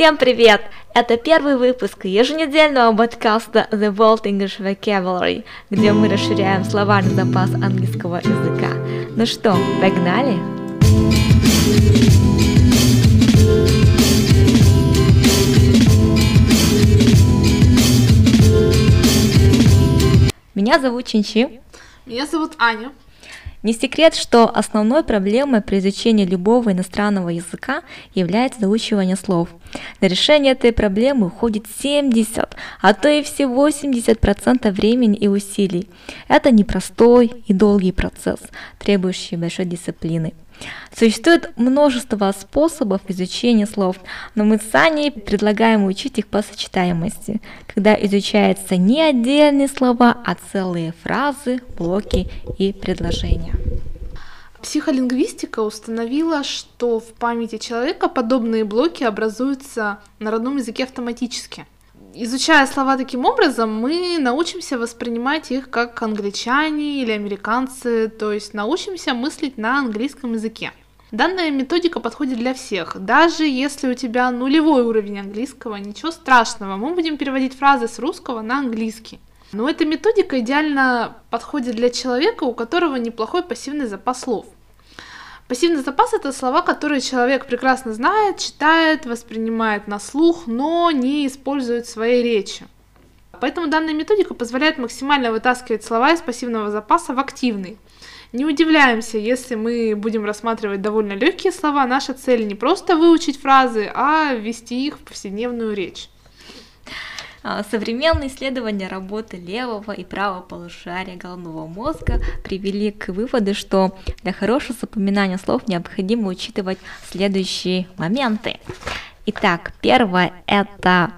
Всем привет! Это первый выпуск еженедельного подкаста The World English Vocabulary, где мы расширяем словарный запас английского языка. Ну что, погнали? Меня зовут Чинчи. Меня зовут Аня. Не секрет, что основной проблемой при изучении любого иностранного языка является заучивание слов. На решение этой проблемы уходит 70, а то и все 80% времени и усилий. Это непростой и долгий процесс, требующий большой дисциплины. Существует множество способов изучения слов, но мы с Аней предлагаем учить их по сочетаемости, когда изучаются не отдельные слова, а целые фразы, блоки и предложения. Психолингвистика установила, что в памяти человека подобные блоки образуются на родном языке автоматически изучая слова таким образом, мы научимся воспринимать их как англичане или американцы, то есть научимся мыслить на английском языке. Данная методика подходит для всех. Даже если у тебя нулевой уровень английского, ничего страшного, мы будем переводить фразы с русского на английский. Но эта методика идеально подходит для человека, у которого неплохой пассивный запас слов – Пассивный запас это слова, которые человек прекрасно знает, читает, воспринимает на слух, но не использует в своей речи. Поэтому данная методика позволяет максимально вытаскивать слова из пассивного запаса в активный. Не удивляемся, если мы будем рассматривать довольно легкие слова. Наша цель не просто выучить фразы, а ввести их в повседневную речь. А, современные исследования работы левого и правого полушария головного мозга привели к выводу, что для хорошего запоминания слов необходимо учитывать следующие моменты. Итак, первое это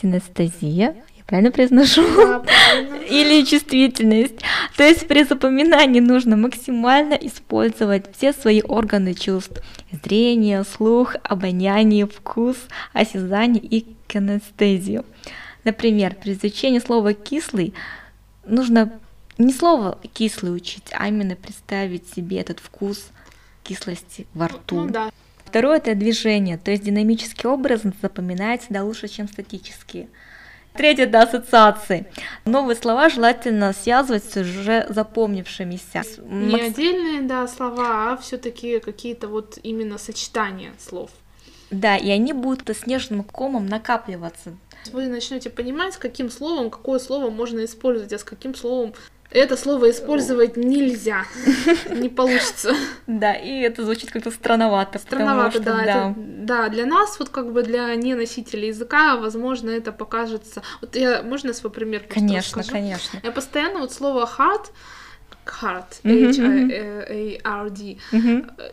синестезия, правильно произношу? Да. Или чувствительность. То есть при запоминании нужно максимально использовать все свои органы чувств. Зрение, слух, обоняние, вкус, осязание и кинестезию. Например, при изучении слова кислый нужно не слово кислый учить, а именно представить себе этот вкус кислости во рту. Ну, да. Второе это движение, то есть динамический образ запоминается да лучше, чем статические. Третье это ассоциации. Новые слова желательно связывать с уже запомнившимися. Не Макс... отдельные да, слова, а все-таки какие-то вот именно сочетания слов. Да, и они будут снежным комом накапливаться вы начнете понимать, каким словом какое слово можно использовать, а с каким словом это слово использовать нельзя, не получится. Да, и это звучит как-то странновато. Странновато, что, да, да. Это, да. Для нас, вот как бы для неносителей языка, возможно, это покажется. Вот я, можно свой пример Конечно, конечно. Я постоянно вот слово hard hard, H-A-R-D,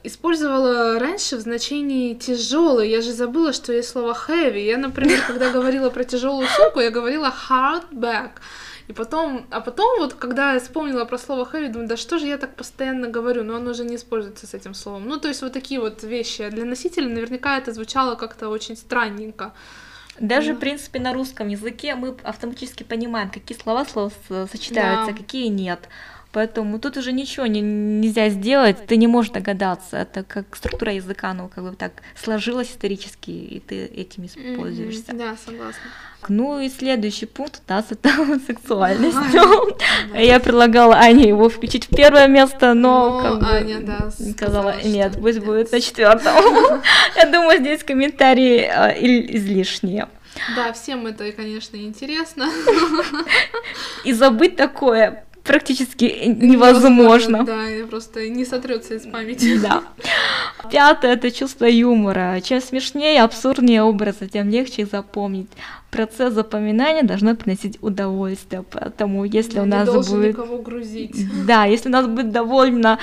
использовала раньше в значении тяжелый. Я же забыла, что есть слово heavy. Я, например, когда говорила про тяжелую сумку, я говорила hard bag. И потом, а потом вот, когда я вспомнила про слово heavy, думаю, да что же я так постоянно говорю, но оно уже не используется с этим словом. Ну, то есть вот такие вот вещи. А для носителя наверняка это звучало как-то очень странненько. Даже, в принципе, на русском языке мы автоматически понимаем, какие слова слов сочетаются, да. какие нет. Поэтому тут уже ничего не, нельзя сделать, ты не можешь догадаться. Это как структура языка, ну, как бы так сложилась исторически, и ты этим используешься. Mm-hmm, да, согласна. Ну и следующий пункт у нас это сексуальность. Я предлагала Ане его включить в первое место, но как бы Аня, да, сказала, нет, пусть будет на четвертом. Я думаю, здесь комментарии а, излишние. Да, всем это, конечно, интересно. И забыть такое практически невозможно. Да, просто не сотрется из памяти. Да. Пятое это чувство юмора. Чем смешнее, абсурднее образы, тем легче их запомнить. Процесс запоминания должно приносить удовольствие, поэтому если да, у нас не будет... никого грузить. Да, если у нас будет довольно,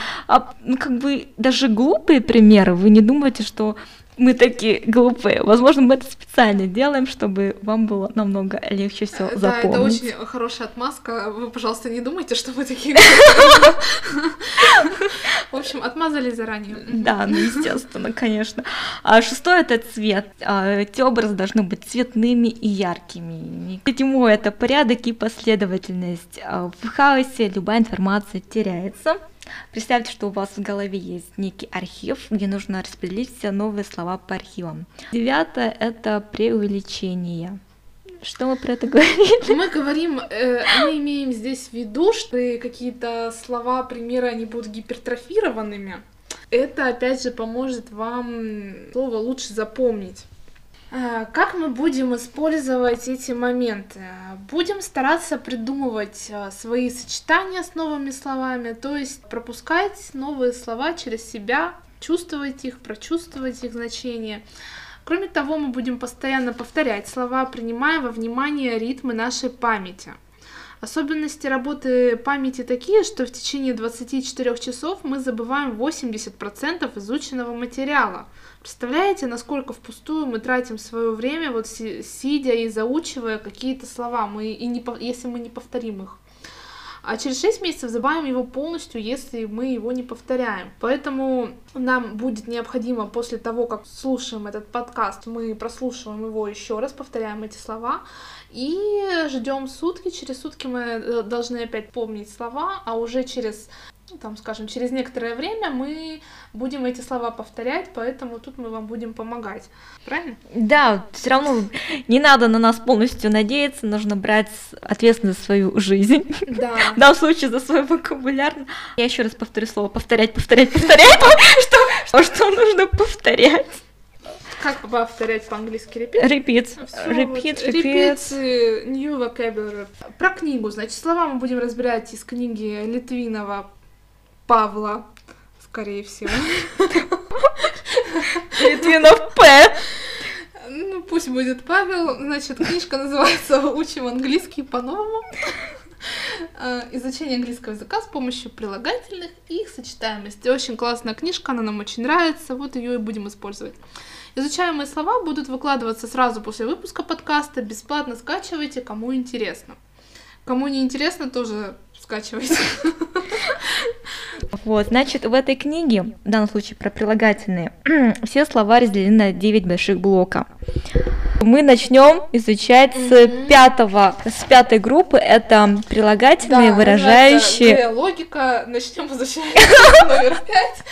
ну как бы даже глупые примеры, вы не думаете, что мы такие глупые. Возможно, мы это специально делаем, чтобы вам было намного легче все запомнить. Да, это очень хорошая отмазка. Вы, пожалуйста, не думайте, что мы такие В общем, отмазали заранее. Да, ну, естественно, конечно. А шестое — это цвет. А, эти образы должны быть цветными и яркими. Седьмое — это порядок и последовательность. А, в хаосе любая информация теряется. Представьте, что у вас в голове есть некий архив, где нужно распределить все новые слова по архивам. Девятое — это преувеличение. Что мы про это говорим? Мы говорим, э, мы имеем здесь в виду, что какие-то слова, примеры, они будут гипертрофированными. Это, опять же, поможет вам слово лучше запомнить. А, как мы будем использовать эти моменты? Будем стараться придумывать а, свои сочетания с новыми словами, то есть пропускать новые слова через себя, чувствовать их, прочувствовать их значение. Кроме того, мы будем постоянно повторять слова, принимая во внимание ритмы нашей памяти. Особенности работы памяти такие, что в течение 24 часов мы забываем 80% изученного материала. Представляете, насколько впустую мы тратим свое время, вот сидя и заучивая какие-то слова, мы, и не, если мы не повторим их а через 6 месяцев забавим его полностью, если мы его не повторяем. Поэтому нам будет необходимо после того, как слушаем этот подкаст, мы прослушиваем его еще раз, повторяем эти слова и ждем сутки. Через сутки мы э, должны опять помнить слова, а уже через там, скажем, через некоторое время мы будем эти слова повторять, поэтому тут мы вам будем помогать. Правильно? Да, все равно не надо на нас полностью надеяться, нужно брать ответственность за свою жизнь. Да. В данном случае за свой вокабуляр. Я еще раз повторю слово повторять, повторять, повторять. Что, что нужно повторять? Как повторять по-английски? Repeat? Repeat. Repeat, repeat. New vocabulary. Про книгу. Значит, слова мы будем разбирать из книги Литвинова Павла, скорее всего. Литвинов П. Ну, пусть будет Павел. Значит, книжка называется «Учим английский по-новому». А, изучение английского языка с помощью прилагательных и их сочетаемости. Очень классная книжка, она нам очень нравится, вот ее и будем использовать. Изучаемые слова будут выкладываться сразу после выпуска подкаста, бесплатно скачивайте, кому интересно. Кому не интересно, тоже скачивайте. Вот, значит, в этой книге, в данном случае про прилагательные, все слова разделены на 9 больших блока. Мы начнем изучать с пятого, с пятой группы, это прилагательные, да, выражающие... логика, начнем изучать. Номер пять.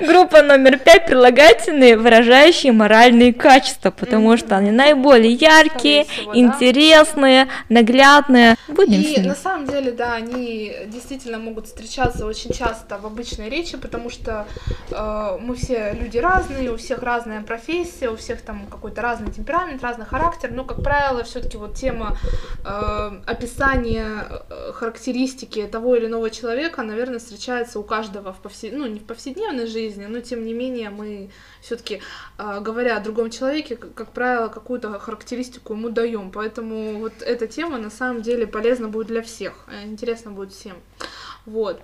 Группа номер пять, прилагательные, выражающие моральные качества, потому что они наиболее яркие, всего, интересные, да? наглядные. Будем И на самом деле, да, они действительно могут встречаться очень часто в обычной речи, потому что э, мы все люди разные, у всех разная профессия, у всех там какой-то разный темперамент, разный характер, но, как правило, все-таки вот тема э, описания э, характеристики того или иного человека, наверное, встречается у каждого в повсед... ну, не в повседневной жизни, но тем не менее мы все-таки, э, говоря о другом человеке, как, как правило, какую-то характеристику ему даем. Поэтому вот эта тема на самом деле полезна будет для всех, э, интересно будет всем. Вот.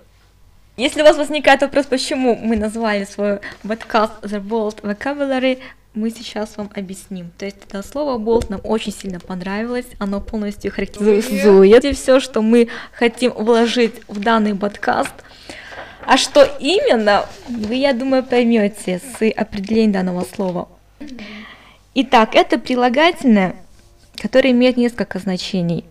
Если у вас возникает вопрос, почему мы назвали свой подкаст The Bold Vocabulary, мы сейчас вам объясним. То есть это слово болт нам очень сильно понравилось, оно полностью характеризует все, что мы хотим вложить в данный подкаст. А что именно, вы, я думаю, поймете с определением данного слова. Итак, это прилагательное, которое имеет несколько значений.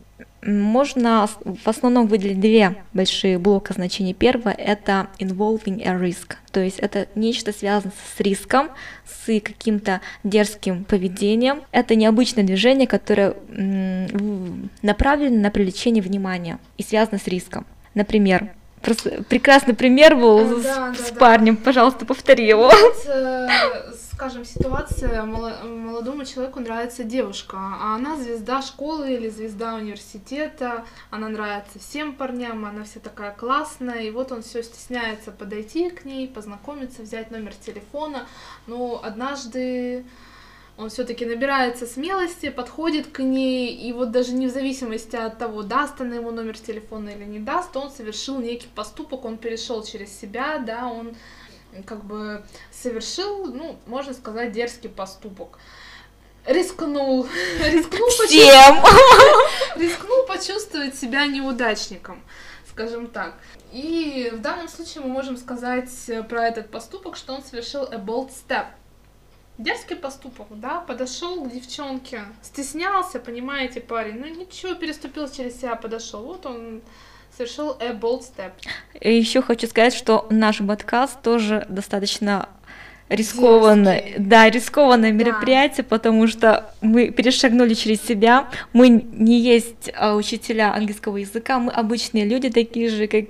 Можно в основном выделить две большие блока значений. Первое — это involving a risk, то есть это нечто связанное с риском, с каким-то дерзким поведением. Это необычное движение, которое направлено на привлечение внимания и связано с риском. Например, Просто прекрасный пример был да, с, да, с да. парнем, пожалуйста, повтори его. Скажем, ситуация, молодому человеку нравится девушка, а она звезда школы или звезда университета, она нравится всем парням, она вся такая классная, и вот он все стесняется подойти к ней, познакомиться, взять номер телефона, но однажды он все-таки набирается смелости, подходит к ней, и вот даже не в зависимости от того, даст она ему номер телефона или не даст, он совершил некий поступок, он перешел через себя, да, он как бы совершил, ну, можно сказать, дерзкий поступок. Рискнул, рискнул, почувствовать, рискнул почувствовать себя неудачником, скажем так. И в данном случае мы можем сказать про этот поступок, что он совершил a bold step – Дерзкий поступок, да, подошел к девчонке, стеснялся, понимаете, парень, ну ничего, переступил через себя, подошел. Вот он совершил a bold step. И еще хочу сказать, что наш подкаст тоже достаточно рискованное, Дерзкий. да, рискованное мероприятие, потому что мы перешагнули через себя. Мы не есть а, учителя английского языка, мы обычные люди, такие же, как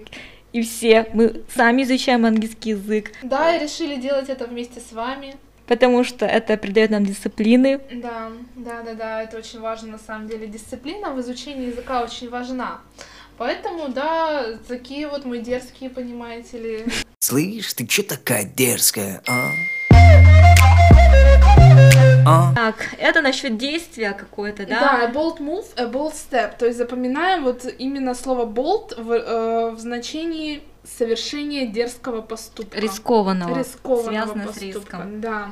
и все. Мы сами изучаем английский язык, Да, и решили делать это вместе с вами. потому что это придает нам дисциплины. Да, да, да, да, это очень важно на самом деле. Дисциплина в изучении языка очень важна. Поэтому, да, такие вот мы дерзкие, понимаете ли. Слышь, ты чё такая дерзкая, а? А? Так, это насчет действия какое-то, да? Да, a bold move, a bold step. То есть запоминаем вот именно слово bold в, э, в значении совершения дерзкого поступка. Рискованного, Рискованного связанного с поступка, риском. Да.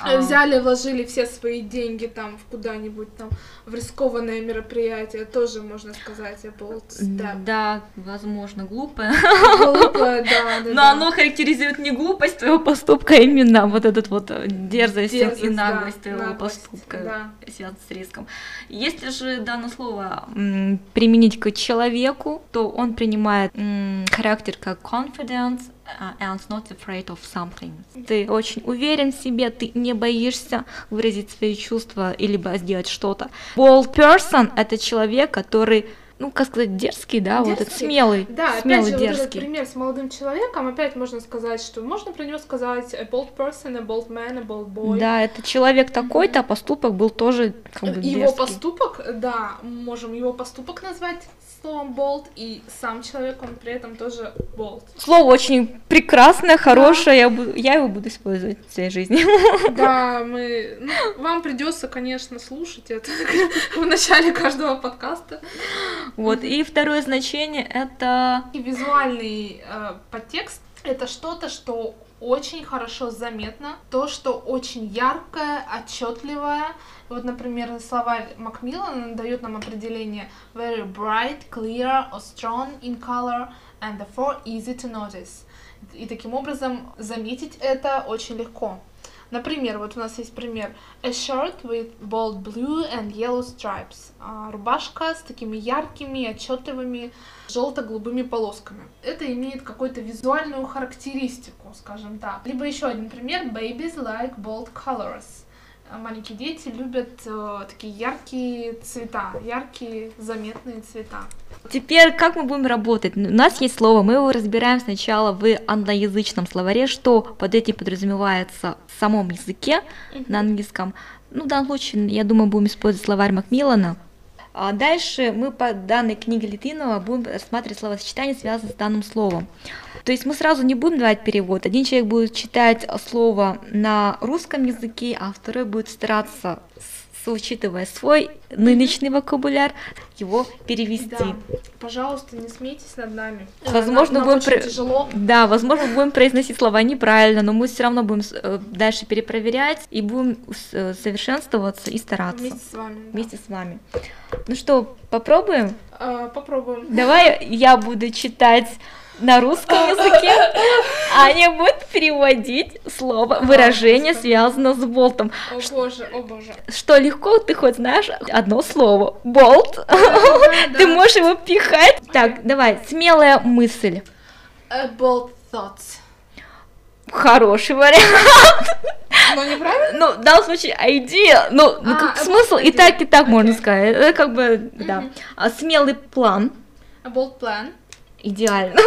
А. Взяли, вложили все свои деньги там в куда-нибудь там в рискованное мероприятие, тоже можно сказать a bold step. Да, возможно, глупое. Глупое, да, да, Но да. оно характеризует не глупость твоего поступка, а именно вот этот вот э, дерзость, и Дерзость, наглость да, твоего наглость, поступка, да. связан с риском. Если же данное слово применить к человеку, то он принимает характер как confidence and not afraid of something. Ты очень уверен в себе, ты не боишься выразить свои чувства или сделать что-то. Bold person — это человек, который ну, как сказать, дерзкий, да, вот этот Дерзкий. смелый, Да, смелый, опять же, вот этот дерзкий. пример с молодым человеком, опять можно сказать, что можно про него сказать a bold person, a bold man, a bold boy. Да, это человек такой-то, а поступок был тоже как бы Его дерзкий. поступок, да, можем его поступок назвать словом bold, и сам человек, он при этом тоже bold. Слово очень прекрасное, хорошее, я, бу- я его буду использовать в своей жизни. Да, мы... ну, вам придется, конечно, слушать это в начале каждого подкаста. Вот, и второе значение это И визуальный э, подтекст — это что-то, что очень хорошо заметно, то, что очень яркое, отчетливое. Вот, например, словарь Макмиллана дает нам определение very bright, clear or strong in color and therefore easy to notice. И таким образом заметить это очень легко. Например, вот у нас есть пример a shirt with bold blue and yellow stripes. А, Рубашка с такими яркими, отчетливыми желто-голубыми полосками. Это имеет какую-то визуальную характеристику, скажем так. Либо еще один пример babies like bold colors. А, Маленькие дети любят э, такие яркие цвета, яркие заметные цвета. Теперь как мы будем работать? У нас есть слово, мы его разбираем сначала в англоязычном словаре, что под этим подразумевается в самом языке на английском. Ну, в данном случае, я думаю, будем использовать словарь Макмиллана. А дальше мы по данной книге Литвинова будем рассматривать словосочетания, связанные с данным словом. То есть мы сразу не будем давать перевод. Один человек будет читать слово на русском языке, а второй будет стараться, учитывая свой нынешний вокабуляр, его перевести. Да. Пожалуйста, не смейтесь над нами. Возможно, нам, нам будем очень про- тяжело. Да, возможно, будем произносить слова неправильно, но мы все равно будем э, дальше перепроверять и будем э, совершенствоваться и стараться Вместе с вами. да. вместе с вами. Ну что, попробуем? А, попробуем. Давай я буду читать на русском языке, Аня будет переводить слово, выражение, связанное с болтом. О боже, о боже. Что легко, ты хоть знаешь одно слово. Болт. Ты можешь его пихать. Так, давай, смелая мысль. Bold thoughts. Хороший вариант. Но неправильно? Ну, в данном случае идея, ну, ну, А, а смысл и так, и так можно сказать. Это как бы, да. А смелый план, A bold plan. Идеально.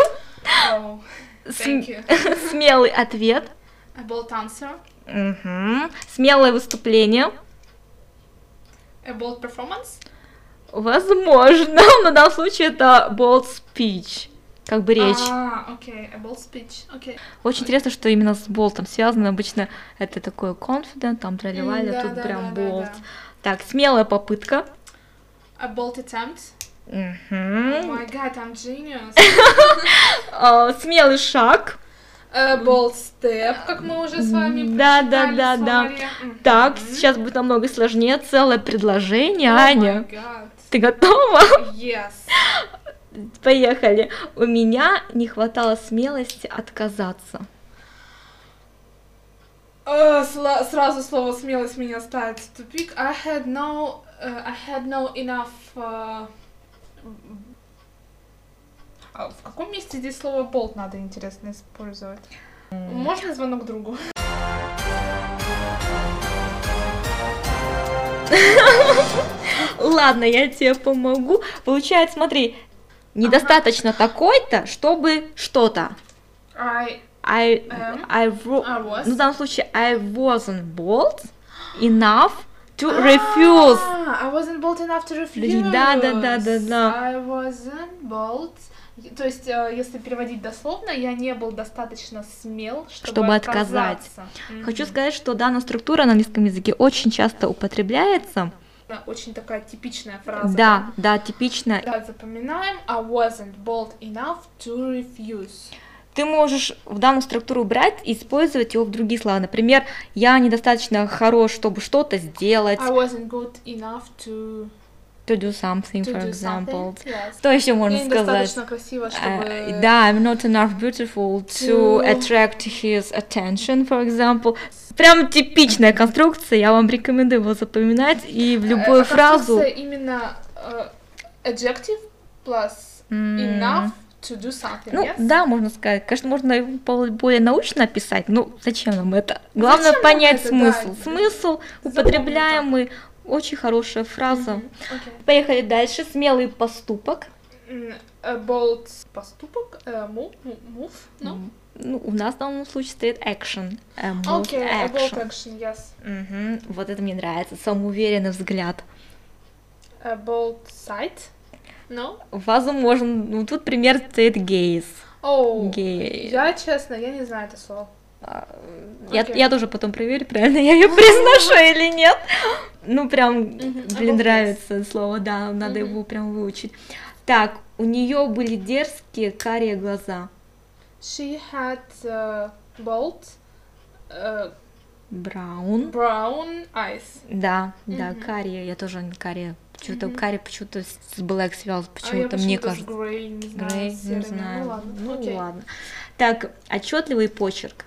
Oh. Смелый ответ, A bold answer. Мгм. смелое выступление, A bold performance. возможно, но в данном случае это bold speech, как бы речь. А, окей. A bold speech. Окей. Очень интересно, что именно с болтом связано. Обычно это такое confident, там траливали, М, а тут да, прям да, да, болт. да. Так, смелая попытка. A bold attempt. Мгм. my god, I'm genius. А, Смелый шаг. A bold step, как мы уже с вами Да, да, да, да. Так, сейчас будет намного сложнее. Целое предложение, Аня. Ты готова? Yes. Поехали. У меня не хватало смелости отказаться. Э, сла- сразу слово смелость меня ставит в тупик. I had no, uh, I had no enough uh, А в каком месте здесь слово болт надо, интересно, использовать? Можно звонок другу? Ладно, я тебе помогу. Получается, смотри, недостаточно такой-то, чтобы что-то. I, I, Am. I, I was. ну, в данном случае, I wasn't bold enough to refuse. А, I wasn't bold enough to refuse. Да, да, да, да, да. I wasn't bold. То есть, э, если переводить дословно, я не был достаточно смел, чтобы, Чтобы отказать. отказаться. Хочу сказать, что данная структура на английском языке очень часто употребляется. Да, Очень такая типичная фраза. Да, да, типично. Да, запоминаем. I wasn't bold enough to refuse. Ты можешь в данную структуру брать и использовать его в другие слова. Например, я недостаточно хорош, чтобы что-то сделать. I wasn't good enough to, To do something, to for do example. something. Yes. Что еще можно Я сказать? красиво, Uh, чтобы... да, I'm not enough beautiful to To- attract his attention, for example. Прям типичная конструкция, я вам рекомендую его запоминать и в любую Э, фразу. именно э, adjective plus м, enough to do something, Ну, yes? да, можно сказать. Конечно, можно более научно описать, ну, зачем нам это? Главное Зачем понять это, смысл. да. Смысл употребляемый, очень хорошая фраза. Мгм, окей. Поехали дальше. Смелый поступок. A bold поступок, э, move, м- move, no? М, Ну, у нас в данном случае стоит action. A move Окей, a bold action. action, yes. Мгм, Вот это мне нравится. Самоуверенный взгляд. A bold sight, no? Возможно, ну тут пример стоит gaze. О, Гей. я, честно, я не знаю это слово. А, Я, Окей. я тоже потом проверю, правильно я ее произношу или нет. Ну, прям, блин, обалдеть. нравится слово, да, надо Мгм. его прям выучить. Так, у нее были дерзкие карие глаза. She had uh, bold uh, Браун. brown eyes. Да, да, Мгм. карие, я тоже карие. Почему-то Мгм. карие почему-то с black связан, а почему-то мне почему-то с кажется. grey, не знаю, Грей, не знаю. Ну ладно, Ну окей. ладно. Так, отчетливый почерк.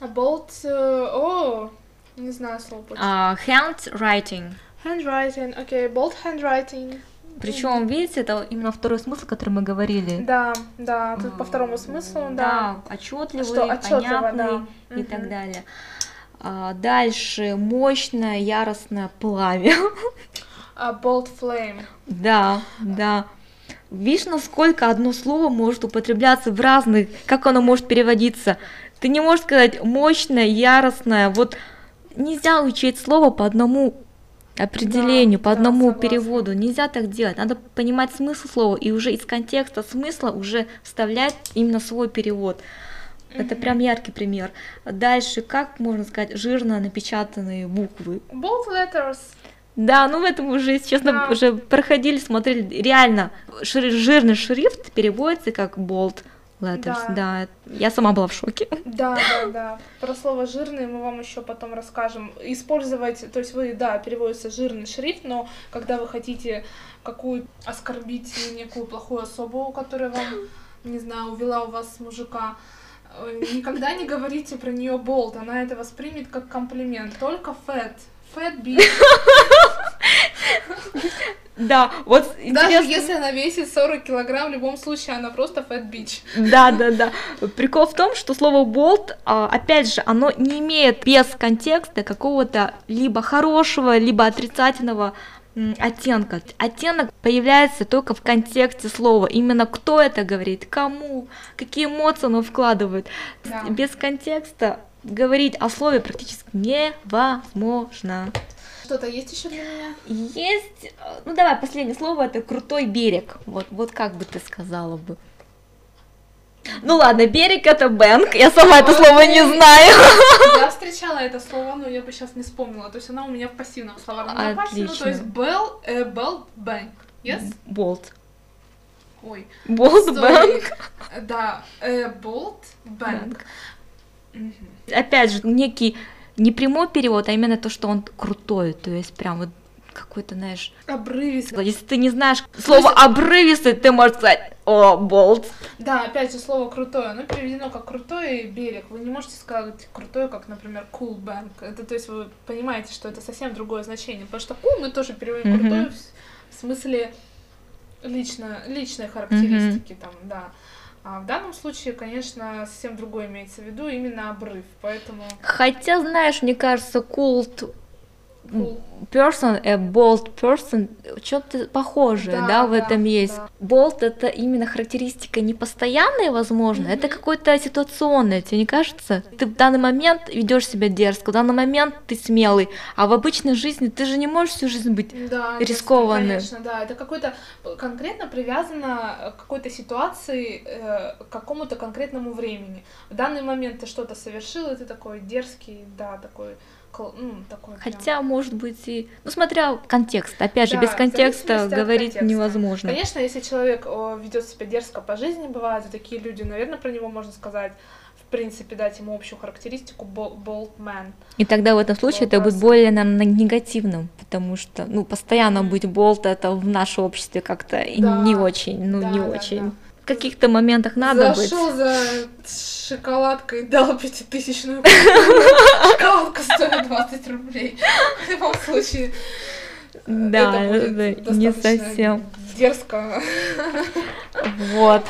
A bold, uh, о, не знаю слово. почерк. А, handwriting. Handwriting, окей, bold handwriting. Причем, видите, это именно второй смысл, который мы говорили. Да, да, тут по второму смыслу, да. Да, отчетливый, Что отчетливо, понятный да. и Мгм. так далее. А, дальше мощное, яростное пламя. A bold flame. да, да. Видишь, насколько одно слово может употребляться в разных, как оно может переводиться. Ты не можешь сказать мощное, яростное. Вот нельзя учить слово по одному определению, Да, по да, одному согласна. переводу. Нельзя так делать. Надо понимать смысл слова и уже из контекста смысла уже вставлять именно свой перевод. Это прям яркий пример. Дальше, как можно сказать, жирно напечатанные буквы. Bold letters. Да, ну в этом уже, честно, Да. уже проходили, смотрели. Реально, шри- жирный шрифт переводится как bold letters. Да. я сама была в шоке. Да, да, да. Про слово жирный мы вам еще потом расскажем. Использовать, то есть вы, да, переводится жирный шрифт, но когда вы хотите какую оскорбить некую плохую особу, которая вам, не знаю, увела у вас мужика, э, никогда не говорите про нее болт, она это воспримет как комплимент. Только fat. Fat bitch. Да, вот Даже интересно. если она весит 40 килограмм, в любом случае она просто fat bitch. Да, да, да. Прикол в том, что слово болт, а, опять же, оно не имеет без контекста какого-то либо хорошего, либо отрицательного оттенка. Оттенок появляется только в контексте слова. Именно кто это говорит, кому, какие эмоции оно вкладывает. Да. Без контекста говорить о слове практически невозможно. Что-то есть еще для меня? Есть, э, ну давай, последнее слово, это крутой берег. Вот, вот как бы ты сказала бы. Ну ладно, берег это бэнк, я сама это слово не знаю. Я встречала это слово, но я бы сейчас не вспомнила. То есть она у меня в пассивном словарном запасе. Ну, то есть bell, э, bell bank. Yes? Болт. Ой. Sorry. бэнк. Да, э, bolt bank. Опять же, некий не прямой перевод, а именно то, что он крутой, то есть прям вот какой-то, знаешь, Обрывисто. если ты не знаешь слово обрывистый, ты можешь сказать, о, болт. Да, опять же, слово крутое. Оно переведено как крутой берег. Вы не можете сказать крутой, как, например, cool bank. Это, то есть, вы понимаете, что это совсем другое значение. Потому что cool мы тоже переводим Мгм. крутой в, смысле лично, личные характеристики там, да. А в данном случае, конечно, совсем другое имеется в виду, именно обрыв, поэтому... Хотя, знаешь, мне кажется, культ. Person, a bold person, что-то похожее, да, Да, в да, этом есть. да. Bold это именно характеристика не постоянная, возможно, это какое-то ситуационное, тебе не кажется? Ты в данный момент ведешь себя дерзко, в данный момент ты смелый, а в обычной жизни ты же не можешь всю жизнь быть Да, это, рискованный. Конечно, да. Это какой-то конкретно привязано к какой-то ситуации, э, к какому-то конкретному времени. В данный момент ты что-то совершил, и ты такой дерзкий, да, такой, ну, такой. прям- Хотя, может быть, и... Ну, смотря контекст. Опять же, Да, без контекста говорить контекста. невозможно. Конечно, если человек ведет себя дерзко по жизни, бывают и такие люди, наверное, про него можно сказать, в принципе, дать ему общую характеристику bold man. И тогда в этом случае это будет более, наверное, негативным, потому что, ну, постоянно быть болт, это в нашем обществе как-то Да, не очень, ну, да, не да, очень. да. В каких-то моментах надо быть. Зашел за шоколадкой, дал пятитысячную. Шоколадка стоит 20 рублей. В любом случае, Да, не совсем. дерзко. Вот.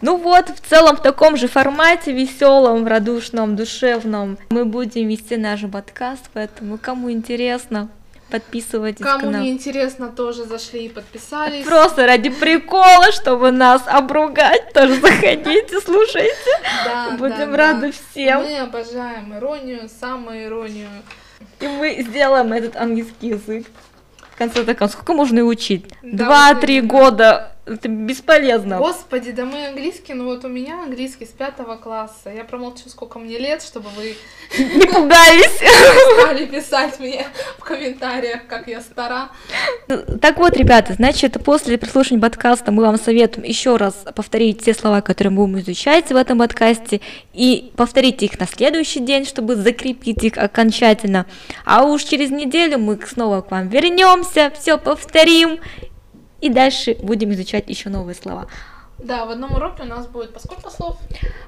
Ну вот, в целом в таком же формате, веселом, радушном, душевном, мы будем вести наш подкаст, поэтому кому интересно, подписывайтесь Кому не интересно, тоже зашли и подписались. Просто ради прикола, чтобы нас обругать, тоже заходите, слушайте. Да, Будем да, рады да. всем. Мы обожаем иронию, самоиронию. И мы сделаем этот английский язык. В конце концов, сколько можно и учить? Два-три года. Это бесполезно. Господи, да мы английский, ну вот у меня английский с пятого класса. Я промолчу, сколько мне лет, чтобы вы Не пугались. стали писать мне в комментариях, как я стара. Так вот, ребята, значит, после прослушивания подкаста мы вам советуем еще раз повторить те слова, которые мы будем изучать в этом подкасте, и повторить их на следующий день, чтобы закрепить их окончательно. А уж через неделю мы снова к вам вернемся, все повторим, и дальше будем изучать еще новые слова. Да, в одном уроке у нас будет по сколько слов?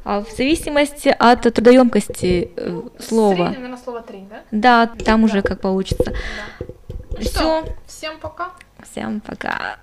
А, в зависимости от трудоемкости э, ну, слова. Среднее, наверное, слово три, да? Да, там да. уже как получится. Да. Ну Все. Всем пока. Всем пока.